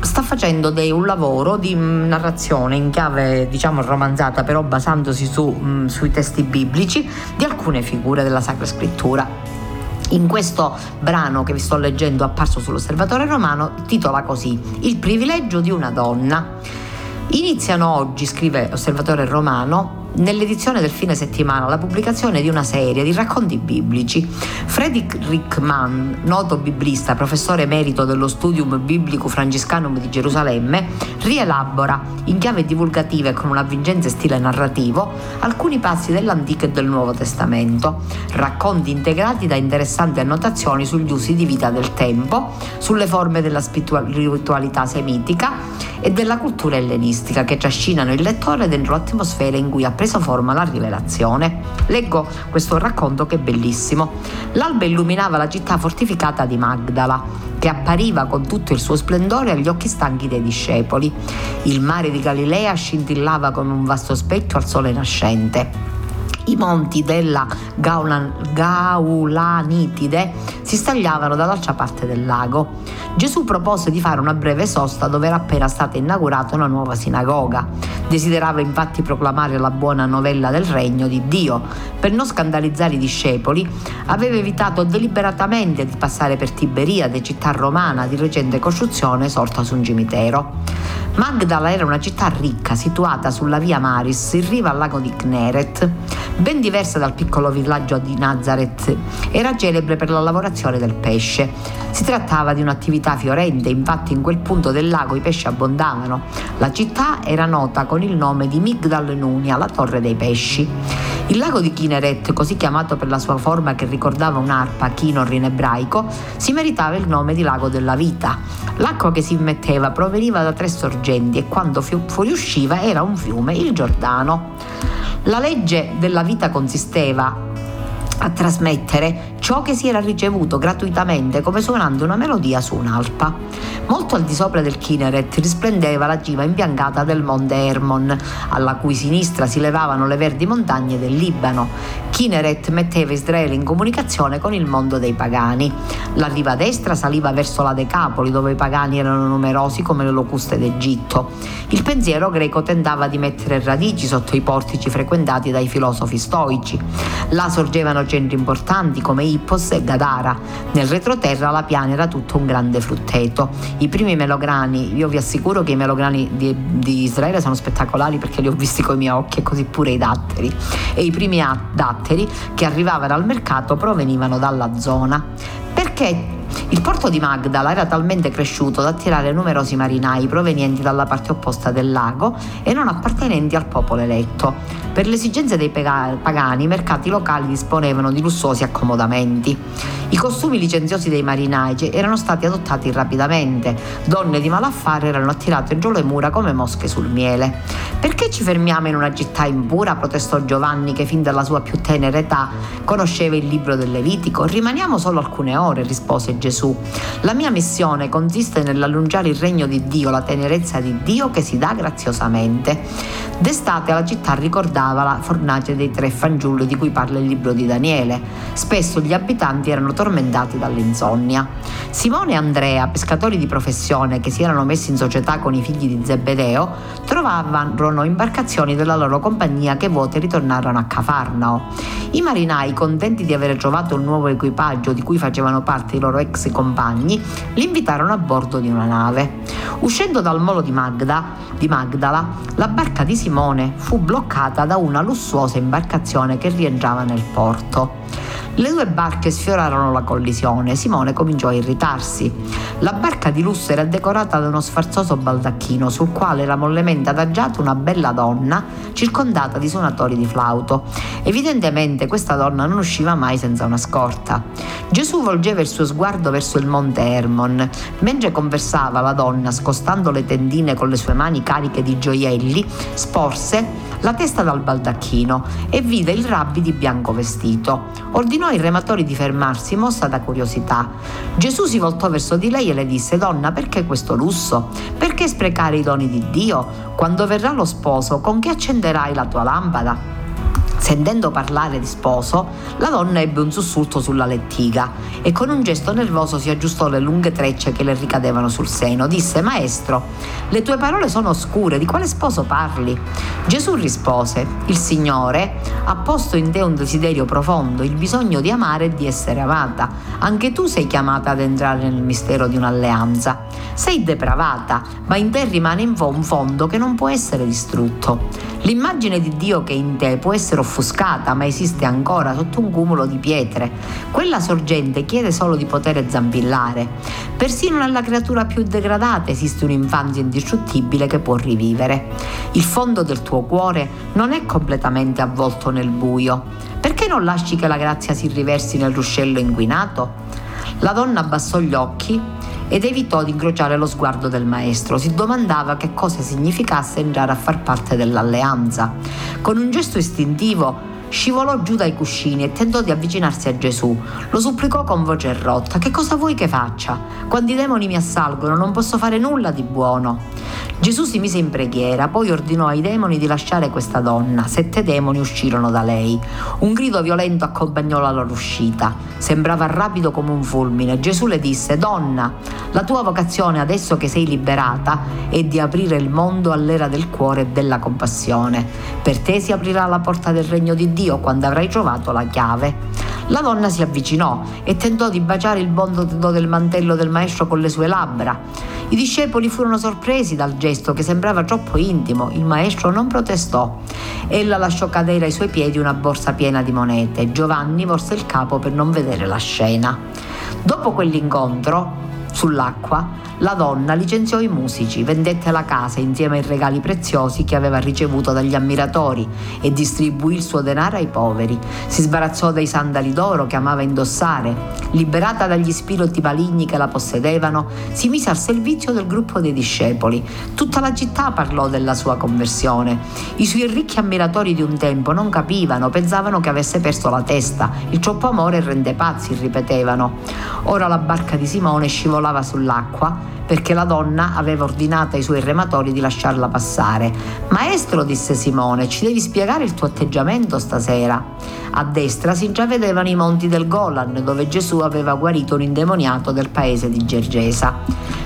sta facendo dei- un lavoro di narrazione in chiave diciamo romanzata però basandosi su, mm, sui testi biblici di alcune figure della Sacra Scrittura. In questo brano che vi sto leggendo apparso sull'Osservatore Romano titola così Il privilegio di una donna. Iniziano oggi, scrive Osservatore Romano, nell'edizione del fine settimana la pubblicazione di una serie di racconti biblici. Friedrich Mann, noto biblista, professore emerito dello Studium Biblicum Franciscanum di Gerusalemme, rielabora in chiave divulgativa e con un avvincente stile narrativo alcuni passi dell'Antico e del Nuovo Testamento, racconti integrati da interessanti annotazioni sugli usi di vita del tempo, sulle forme della spiritualità semitica e della cultura ellenistica che trascinano il lettore dentro l'atmosfera in cui ha preso forma la rivelazione. Leggo questo racconto che è bellissimo. L'alba illuminava la città fortificata di Magdala, che appariva con tutto il suo splendore agli occhi stanchi dei discepoli. Il mare di Galilea scintillava come un vasto specchio al sole nascente. I monti della Gaulan- Gaulanitide si stagliavano dall'altra parte del lago. Gesù propose di fare una breve sosta dove era appena stata inaugurata una nuova sinagoga. Desiderava infatti proclamare la buona novella del regno di Dio. Per non scandalizzare i discepoli, aveva evitato deliberatamente di passare per Tiberiade, città romana di recente costruzione sorta su un cimitero. Magdala era una città ricca situata sulla via Maris in riva al lago di Kneret. Ben diversa dal piccolo villaggio di Nazareth, era celebre per la lavorazione del pesce. Si trattava di un'attività fiorente, infatti in quel punto del lago i pesci abbondavano. La città era nota con il nome di Migdal Nunia, la torre dei pesci. Il lago di Kineret, così chiamato per la sua forma che ricordava un'arpa, Kinor in ebraico, si meritava il nome di lago della vita. L'acqua che si immetteva proveniva da tre sorgenti e quando fu- fuoriusciva era un fiume, il Giordano. La legge della vita consisteva a trasmettere ciò che si era ricevuto gratuitamente come suonando una melodia su un'alpa. Molto al di sopra del Kinneret risplendeva la cima imbiancata del monte Hermon, alla cui sinistra si levavano le verdi montagne del Libano. Kinneret metteva Israele in comunicazione con il mondo dei pagani. La riva destra saliva verso la Decapoli, dove i pagani erano numerosi come le locuste d'Egitto. Il pensiero greco tentava di mettere radici sotto i portici frequentati dai filosofi stoici. Là sorgevano centri importanti come Ippos e Gadara. Nel retroterra la piana era tutto un grande frutteto. I primi melograni, io vi assicuro che i melograni di, di Israele sono spettacolari perché li ho visti con i miei occhi e così pure i datteri. E i primi datteri che arrivavano al mercato provenivano dalla zona. Perché il porto di Magdala era talmente cresciuto da attirare numerosi marinai provenienti dalla parte opposta del lago e non appartenenti al popolo eletto. Per le esigenze dei pagani, i mercati locali disponevano di lussuosi accomodamenti. I costumi licenziosi dei marinai erano stati adottati rapidamente. Donne di malaffare erano attirate giù le mura come mosche sul miele. Perché ci fermiamo in una città impura? protestò Giovanni che fin dalla sua più tenera età conosceva il libro del Levitico. Rimaniamo solo alcune ore, rispose Gesù. La mia missione consiste nell'allungare il regno di Dio, la tenerezza di Dio che si dà graziosamente. D'estate la città ricordava la fornace dei tre fanciulli di cui parla il libro di Daniele. Spesso gli abitanti erano tormentati dall'insonnia. Simone e Andrea, pescatori di professione che si erano messi in società con i figli di Zebedeo, trovavano imbarcazioni della loro compagnia che vuote ritornarono a Cafarnao. I marinai, contenti di aver trovato un nuovo equipaggio di cui facevano parte i loro ex compagni, li invitarono a bordo di una nave. Uscendo dal molo di, Magda, di Magdala, la barca di Simone fu bloccata da una lussuosa imbarcazione che rientrava nel porto. Le due barche sfiorarono la collisione. Simone cominciò a irritarsi. La barca di lusso era decorata da uno sfarzoso baldacchino sul quale era mollemente adagiata una bella donna circondata di suonatori di flauto. Evidentemente questa donna non usciva mai senza una scorta. Gesù volgeva il suo sguardo verso il monte Hermon. Mentre conversava la donna, scostando le tendine con le sue mani cariche di gioielli, sporse la testa dal baldacchino e vide il rabbi di bianco vestito. Ordinò ai rematori di fermarsi, mossa da curiosità. Gesù si voltò verso di lei e le disse: Donna, perché questo lusso? Perché sprecare i doni di Dio? Quando verrà lo sposo, con che accenderai la tua lampada? Sentendo parlare di sposo, la donna ebbe un sussulto sulla lettiga e con un gesto nervoso si aggiustò le lunghe trecce che le ricadevano sul seno. Disse, Maestro, le tue parole sono oscure, di quale sposo parli? Gesù rispose, Il Signore ha posto in te un desiderio profondo, il bisogno di amare e di essere amata. Anche tu sei chiamata ad entrare nel mistero di un'alleanza. Sei depravata, ma in te rimane in un fondo che non può essere distrutto. L'immagine di Dio che è in te può essere offuscata, ma esiste ancora sotto un cumulo di pietre. Quella sorgente chiede solo di poter zampillare. Persino nella creatura più degradata esiste un'infanzia indistruttibile che può rivivere. Il fondo del tuo cuore non è completamente avvolto nel buio. Perché non lasci che la grazia si riversi nel ruscello inquinato? La donna abbassò gli occhi ed evitò di incrociare lo sguardo del maestro. Si domandava che cosa significasse entrare a far parte dell'alleanza. Con un gesto istintivo scivolò giù dai cuscini e tentò di avvicinarsi a Gesù. Lo supplicò con voce rotta: Che cosa vuoi che faccia? Quando i demoni mi assalgono non posso fare nulla di buono. Gesù si mise in preghiera, poi ordinò ai demoni di lasciare questa donna. Sette demoni uscirono da lei. Un grido violento accompagnò la loro uscita. Sembrava rapido come un fulmine. Gesù le disse: Donna, la tua vocazione adesso che sei liberata è di aprire il mondo all'era del cuore e della compassione. Per te si aprirà la porta del regno di Dio quando avrai trovato la chiave. La donna si avvicinò e tentò di baciare il bondo del mantello del maestro con le sue labbra. I discepoli furono sorpresi dal gesto che sembrava troppo intimo. Il maestro non protestò. Ella lasciò cadere ai suoi piedi una borsa piena di monete. Giovanni volse il capo per non vedere la scena. Dopo quell'incontro, Sull'acqua la donna licenziò i musici, vendette la casa insieme ai regali preziosi che aveva ricevuto dagli ammiratori e distribuì il suo denaro ai poveri. Si sbarazzò dei sandali d'oro che amava indossare. Liberata dagli spiriti maligni che la possedevano, si mise al servizio del gruppo dei discepoli. Tutta la città parlò della sua conversione. I suoi ricchi ammiratori di un tempo non capivano, pensavano che avesse perso la testa. Il troppo amore rende pazzi, ripetevano. Ora la barca di Simone scivolava sull'acqua perché la donna aveva ordinato ai suoi rematori di lasciarla passare. Maestro, disse Simone, ci devi spiegare il tuo atteggiamento stasera. A destra si intravedevano i monti del Golan, dove Gesù aveva guarito un indemoniato del paese di Gergesa.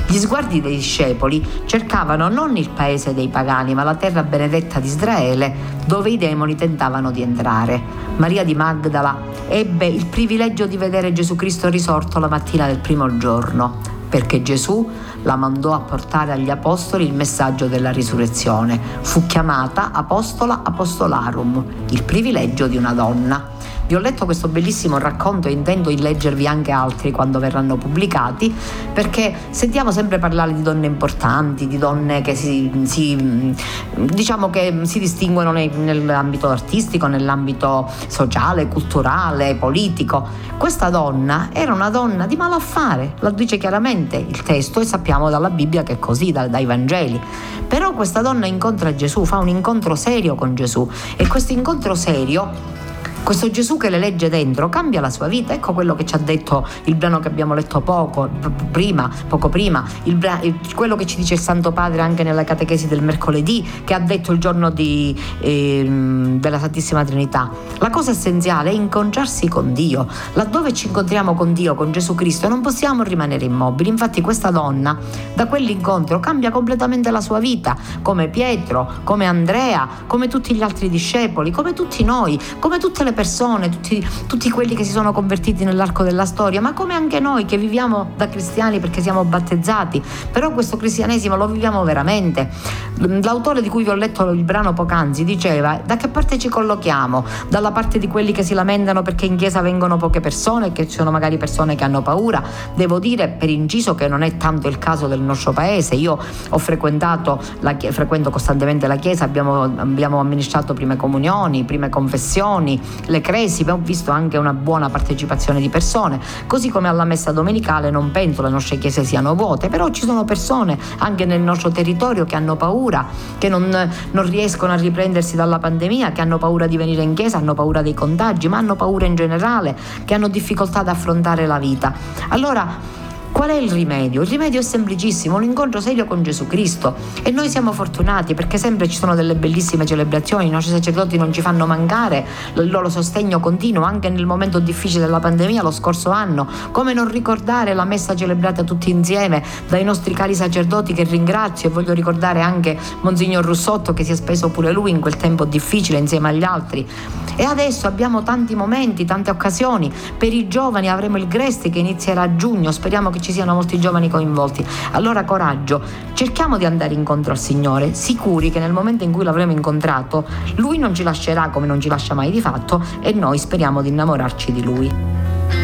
Gli sguardi dei discepoli cercavano non il paese dei pagani, ma la terra benedetta di Israele, dove i demoni tentavano di entrare. Maria di Magdala ebbe il privilegio di vedere Gesù Cristo risorto la mattina del primo giorno perché Gesù la mandò a portare agli apostoli il messaggio della risurrezione. Fu chiamata apostola apostolarum, il privilegio di una donna. Vi ho letto questo bellissimo racconto e intendo leggervi anche altri quando verranno pubblicati, perché sentiamo sempre parlare di donne importanti, di donne che si, si diciamo che si distinguono nei- nell'ambito artistico, nell'ambito sociale, culturale, politico. Questa donna era una donna di malaffare, la dice chiaramente il testo e sappiamo dalla Bibbia che è così, da- dai Vangeli. Però questa donna incontra Gesù, fa un incontro serio con Gesù e questo incontro serio questo Gesù che le legge dentro cambia la sua vita. Ecco quello che ci ha detto il brano che abbiamo letto poco prima, poco prima, bra- quello che ci dice il Santo Padre anche nella catechesi del mercoledì, che ha detto il giorno di, ehm, della Santissima Trinità. La cosa essenziale è incontrarsi con Dio. Laddove ci incontriamo con Dio, con Gesù Cristo, non possiamo rimanere immobili. Infatti questa donna da quell'incontro cambia completamente la sua vita, come Pietro, come Andrea, come tutti gli altri discepoli, come tutti noi, come tutte le persone, tutti, tutti quelli che si sono convertiti nell'arco della storia, ma come anche noi che viviamo da cristiani perché siamo battezzati, però questo cristianesimo lo viviamo veramente. L'autore di cui vi ho letto il brano poc'anzi diceva da che parte ci collochiamo? Dalla parte di quelli che si lamentano perché in chiesa vengono poche persone, che ci sono magari persone che hanno paura. Devo dire per inciso che non è tanto il caso del nostro paese. Io ho frequentato, la, frequento costantemente la chiesa, abbiamo, abbiamo amministrato prime comunioni, prime confessioni, le cresi, ho visto anche una buona partecipazione di persone, così come alla messa domenicale non penso le nostre chiese siano vuote, però ci sono persone anche nel nostro territorio che hanno paura, che non, non riescono a riprendersi dalla pandemia, che hanno paura di venire in chiesa, hanno paura dei contagi, ma hanno paura in generale, che hanno difficoltà ad affrontare la vita. Allora, Qual è il rimedio? Il rimedio è semplicissimo, un incontro serio con Gesù Cristo e noi siamo fortunati perché sempre ci sono delle bellissime celebrazioni, i nostri sacerdoti non ci fanno mancare il loro sostegno continuo anche nel momento difficile della pandemia lo scorso anno, come non ricordare la messa celebrata tutti insieme dai nostri cari sacerdoti che ringrazio e voglio ricordare anche Monsignor Russotto che si è speso pure lui in quel tempo difficile insieme agli altri. E adesso abbiamo tanti momenti, tante occasioni, per i giovani avremo il Gresti che inizierà a giugno, speriamo che ci siano molti giovani coinvolti. Allora coraggio, cerchiamo di andare incontro al Signore, sicuri che nel momento in cui l'avremo incontrato, Lui non ci lascerà come non ci lascia mai di fatto e noi speriamo di innamorarci di Lui.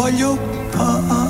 Voglio Anna.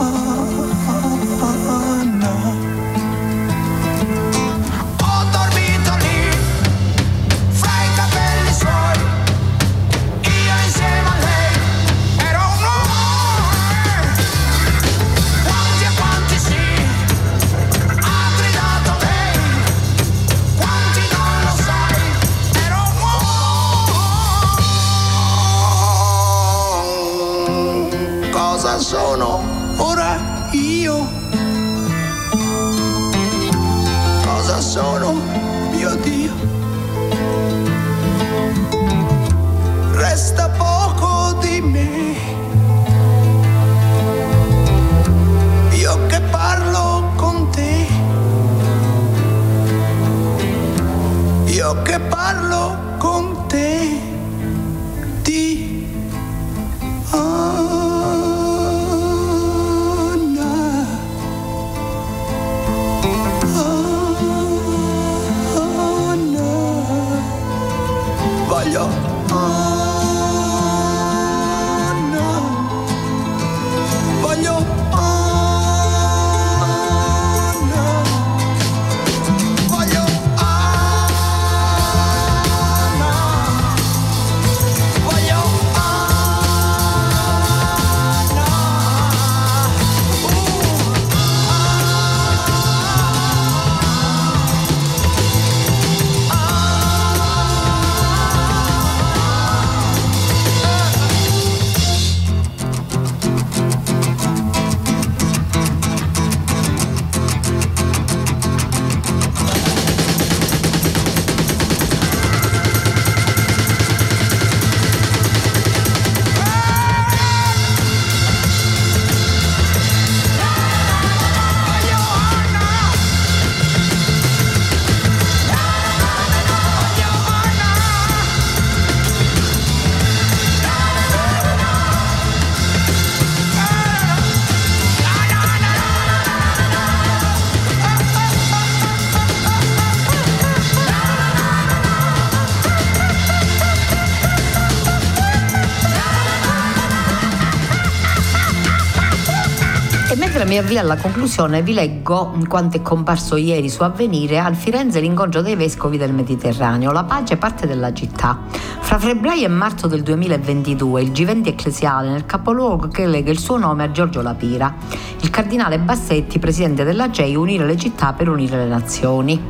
Mi avvio alla conclusione vi leggo quanto è comparso ieri su Avvenire a Firenze l'incontro dei vescovi del Mediterraneo. La pace parte dalla città. Fra febbraio e marzo del 2022 il G20 ecclesiale nel capoluogo che lega il suo nome a Giorgio Lapira. Il cardinale Bassetti, presidente della CEI, unire le città per unire le nazioni.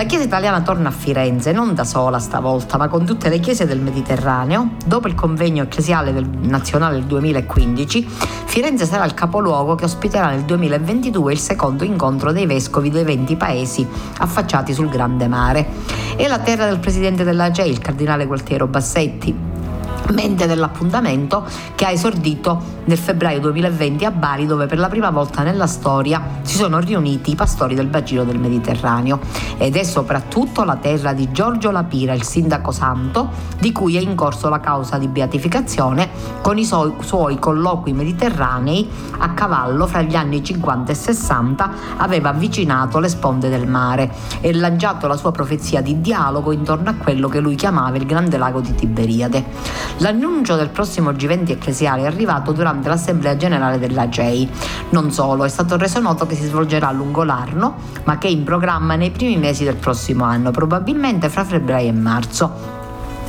La Chiesa italiana torna a Firenze, non da sola stavolta, ma con tutte le chiese del Mediterraneo. Dopo il convegno ecclesiale del- nazionale del 2015, Firenze sarà il capoluogo che ospiterà nel 2022 il secondo incontro dei vescovi dei 20 paesi affacciati sul Grande Mare. È la terra del presidente della CEI, il cardinale Gualtiero Bassetti, mente dell'appuntamento che ha esordito nel febbraio 2020 a Bari dove per la prima volta nella storia si sono riuniti i pastori del bacino del Mediterraneo ed è soprattutto la terra di Giorgio Lapira, il sindaco santo, di cui è in corso la causa di beatificazione con i suoi, suoi colloqui mediterranei a cavallo fra gli anni 50 e 60 aveva avvicinato le sponde del mare e lanciato la sua profezia di dialogo intorno a quello che lui chiamava il grande lago di Tiberiade. L'annuncio del prossimo G20 ecclesiale è arrivato durante l'assemblea generale della GEI. Non solo, è stato reso noto che si svolgerà lungo l'Arno, ma che è in programma nei primi mesi del prossimo anno, probabilmente fra febbraio e marzo.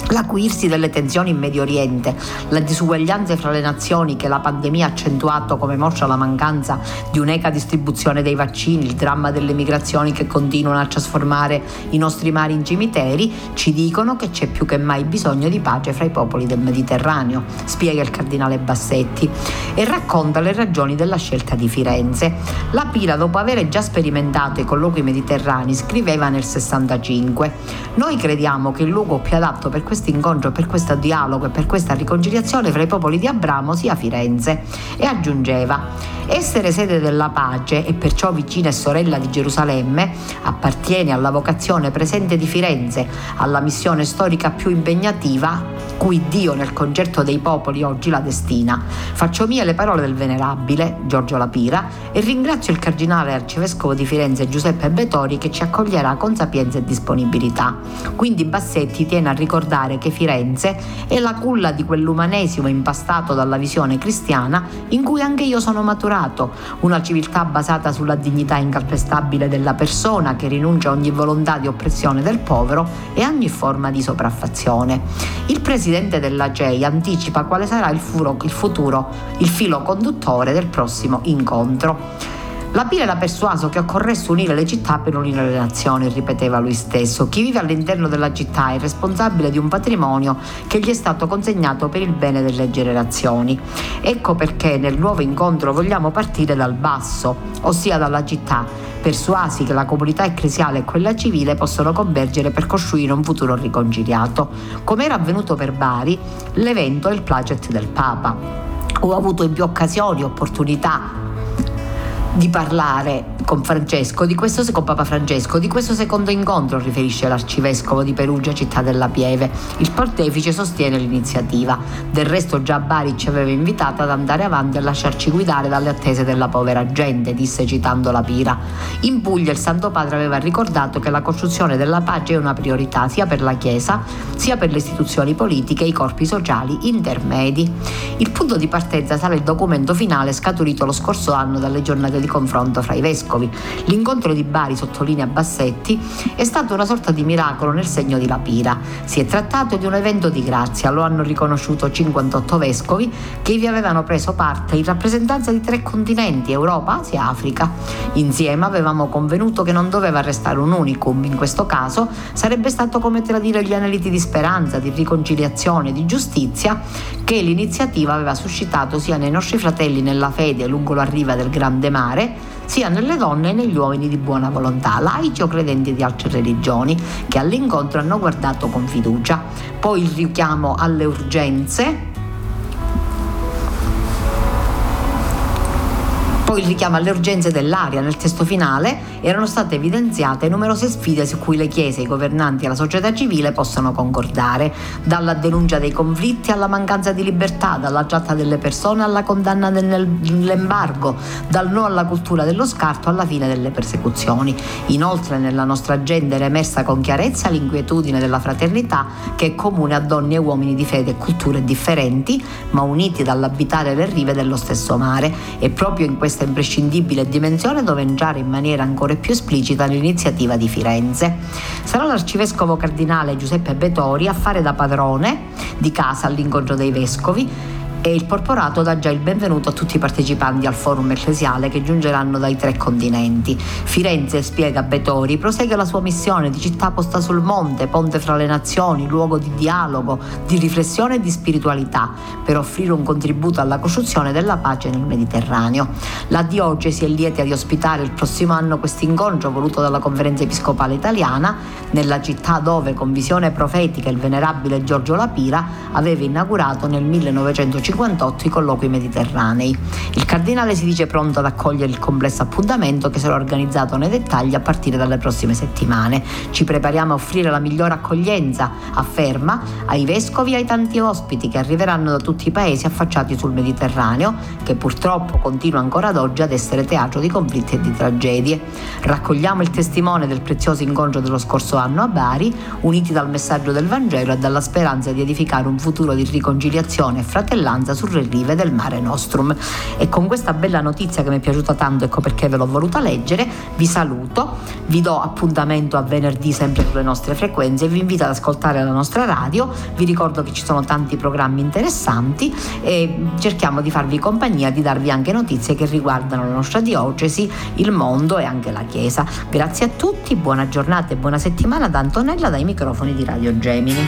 L'acuirsi delle tensioni in Medio Oriente, la disuguaglianze fra le nazioni che la pandemia ha accentuato come mostra la mancanza di un'eca distribuzione dei vaccini, il dramma delle migrazioni che continuano a trasformare i nostri mari in cimiteri, ci dicono che c'è più che mai bisogno di pace fra i popoli del Mediterraneo, spiega il cardinale Bassetti e racconta le ragioni della scelta di Firenze. La Pira, dopo aver già sperimentato i colloqui mediterranei, scriveva nel 65: Noi crediamo che il luogo più adatto per questo incontro, per questo dialogo e per questa riconciliazione fra i popoli di Abramo sia Firenze. E aggiungeva: Essere sede della pace e perciò vicina e sorella di Gerusalemme appartiene alla vocazione presente di Firenze, alla missione storica più impegnativa cui Dio nel concerto dei popoli oggi la destina. Faccio mie le parole del venerabile Giorgio Lapira e ringrazio il cardinale arcivescovo di Firenze Giuseppe Betori che ci accoglierà con sapienza e disponibilità. Quindi Bassetti tiene a ricordare che Firenze è la culla di quell'umanesimo impastato dalla visione cristiana in cui anche io sono maturato, una civiltà basata sulla dignità incalpestabile della persona che rinuncia a ogni volontà di oppressione del povero e a ogni forma di sopraffazione. Il presidente della GEI anticipa quale sarà il, furo- il futuro, il filo conduttore del prossimo incontro. La Pira era persuaso che occorresse unire le città per unire le nazioni, ripeteva lui stesso. Chi vive all'interno della città è responsabile di un patrimonio che gli è stato consegnato per il bene delle generazioni. Ecco perché nel nuovo incontro vogliamo partire dal basso, ossia dalla città, persuasi che la comunità ecclesiale e quella civile possono convergere per costruire un futuro riconciliato. Come era avvenuto per Bari, l'evento è il placet del Papa. Ho avuto in più occasioni opportunità di parlare con Francesco, di questo, con Papa Francesco, di questo secondo incontro, riferisce l'arcivescovo di Perugia, città della Pieve. Il pontefice sostiene l'iniziativa. Del resto già Bari ci aveva invitato ad andare avanti e lasciarci guidare dalle attese della povera gente, disse citando la Pira. In Puglia il Santo Padre aveva ricordato che la costruzione della pace è una priorità sia per la Chiesa, sia per le istituzioni politiche e i corpi sociali intermedi. Il punto di partenza sarà il documento finale scaturito lo scorso anno dalle giornate di confronto fra i vescovi. L'incontro di Bari, sottolinea Bassetti, è stato una sorta di miracolo nel segno di Lapira. Si è trattato di un evento di grazia, lo hanno riconosciuto 58 vescovi che vi avevano preso parte in rappresentanza di tre continenti, Europa, Asia e Africa. Insieme avevamo convenuto che non doveva restare un unicum, in questo caso sarebbe stato come tradire gli aneliti di speranza, di riconciliazione, di giustizia che l'iniziativa aveva suscitato sia nei nostri fratelli nella fede lungo la riva del Grande Mare, sia nelle donne e negli uomini di buona volontà, laici o credenti di altre religioni, che all'incontro hanno guardato con fiducia. Poi il richiamo alle urgenze. Poi il richiamo alle urgenze dell'aria. Nel testo finale erano state evidenziate numerose sfide su cui le chiese, i governanti e la società civile possono concordare, dalla denuncia dei conflitti alla mancanza di libertà, dalla tratta delle persone alla condanna dell'embargo, dal no alla cultura dello scarto alla fine delle persecuzioni. Inoltre nella nostra agenda era emersa con chiarezza l'inquietudine della fraternità che è comune a donne e uomini di fede e culture differenti, ma uniti dall'abitare le rive dello stesso mare. E proprio in questa imprescindibile dimensione dove entrare in maniera ancora più esplicita l'iniziativa di Firenze. Sarà l'arcivescovo cardinale Giuseppe Betori a fare da padrone di casa all'incontro dei vescovi e il porporato dà già il benvenuto a tutti i partecipanti al forum ecclesiale che giungeranno dai tre continenti. Firenze, spiega Betori, prosegue la sua missione di città posta sul monte, ponte fra le nazioni, luogo di dialogo, di riflessione e di spiritualità, per offrire un contributo alla costruzione della pace nel Mediterraneo. La diocesi è lieta di ospitare il prossimo anno questo incontro voluto dalla conferenza episcopale italiana nella città dove con visione profetica il venerabile Giorgio Lapira aveva inaugurato nel 1950 1958 i colloqui mediterranei. Il cardinale si dice pronto ad accogliere il complesso appuntamento che sarà organizzato nei dettagli a partire dalle prossime settimane. Ci prepariamo a offrire la migliore accoglienza, afferma, ai vescovi e ai tanti ospiti che arriveranno da tutti i paesi affacciati sul Mediterraneo, che purtroppo continua ancora ad oggi ad essere teatro di conflitti e di tragedie. Raccogliamo il testimone del prezioso incontro dello scorso anno a Bari, uniti dal messaggio del Vangelo e dalla speranza di edificare un futuro di riconciliazione e fratellanza sulle rive del mare Nostrum. E con questa bella notizia che mi è piaciuta tanto, ecco perché ve l'ho voluta leggere, vi saluto, vi do appuntamento a venerdì sempre sulle nostre frequenze e vi invito ad ascoltare la nostra radio. Vi ricordo che ci sono tanti programmi interessanti e cerchiamo di farvi compagnia, di darvi anche notizie che riguardano la nostra diocesi, il mondo e anche la Chiesa. Grazie a tutti, buona giornata e buona settimana da Antonella dai microfoni di Radio Gemini.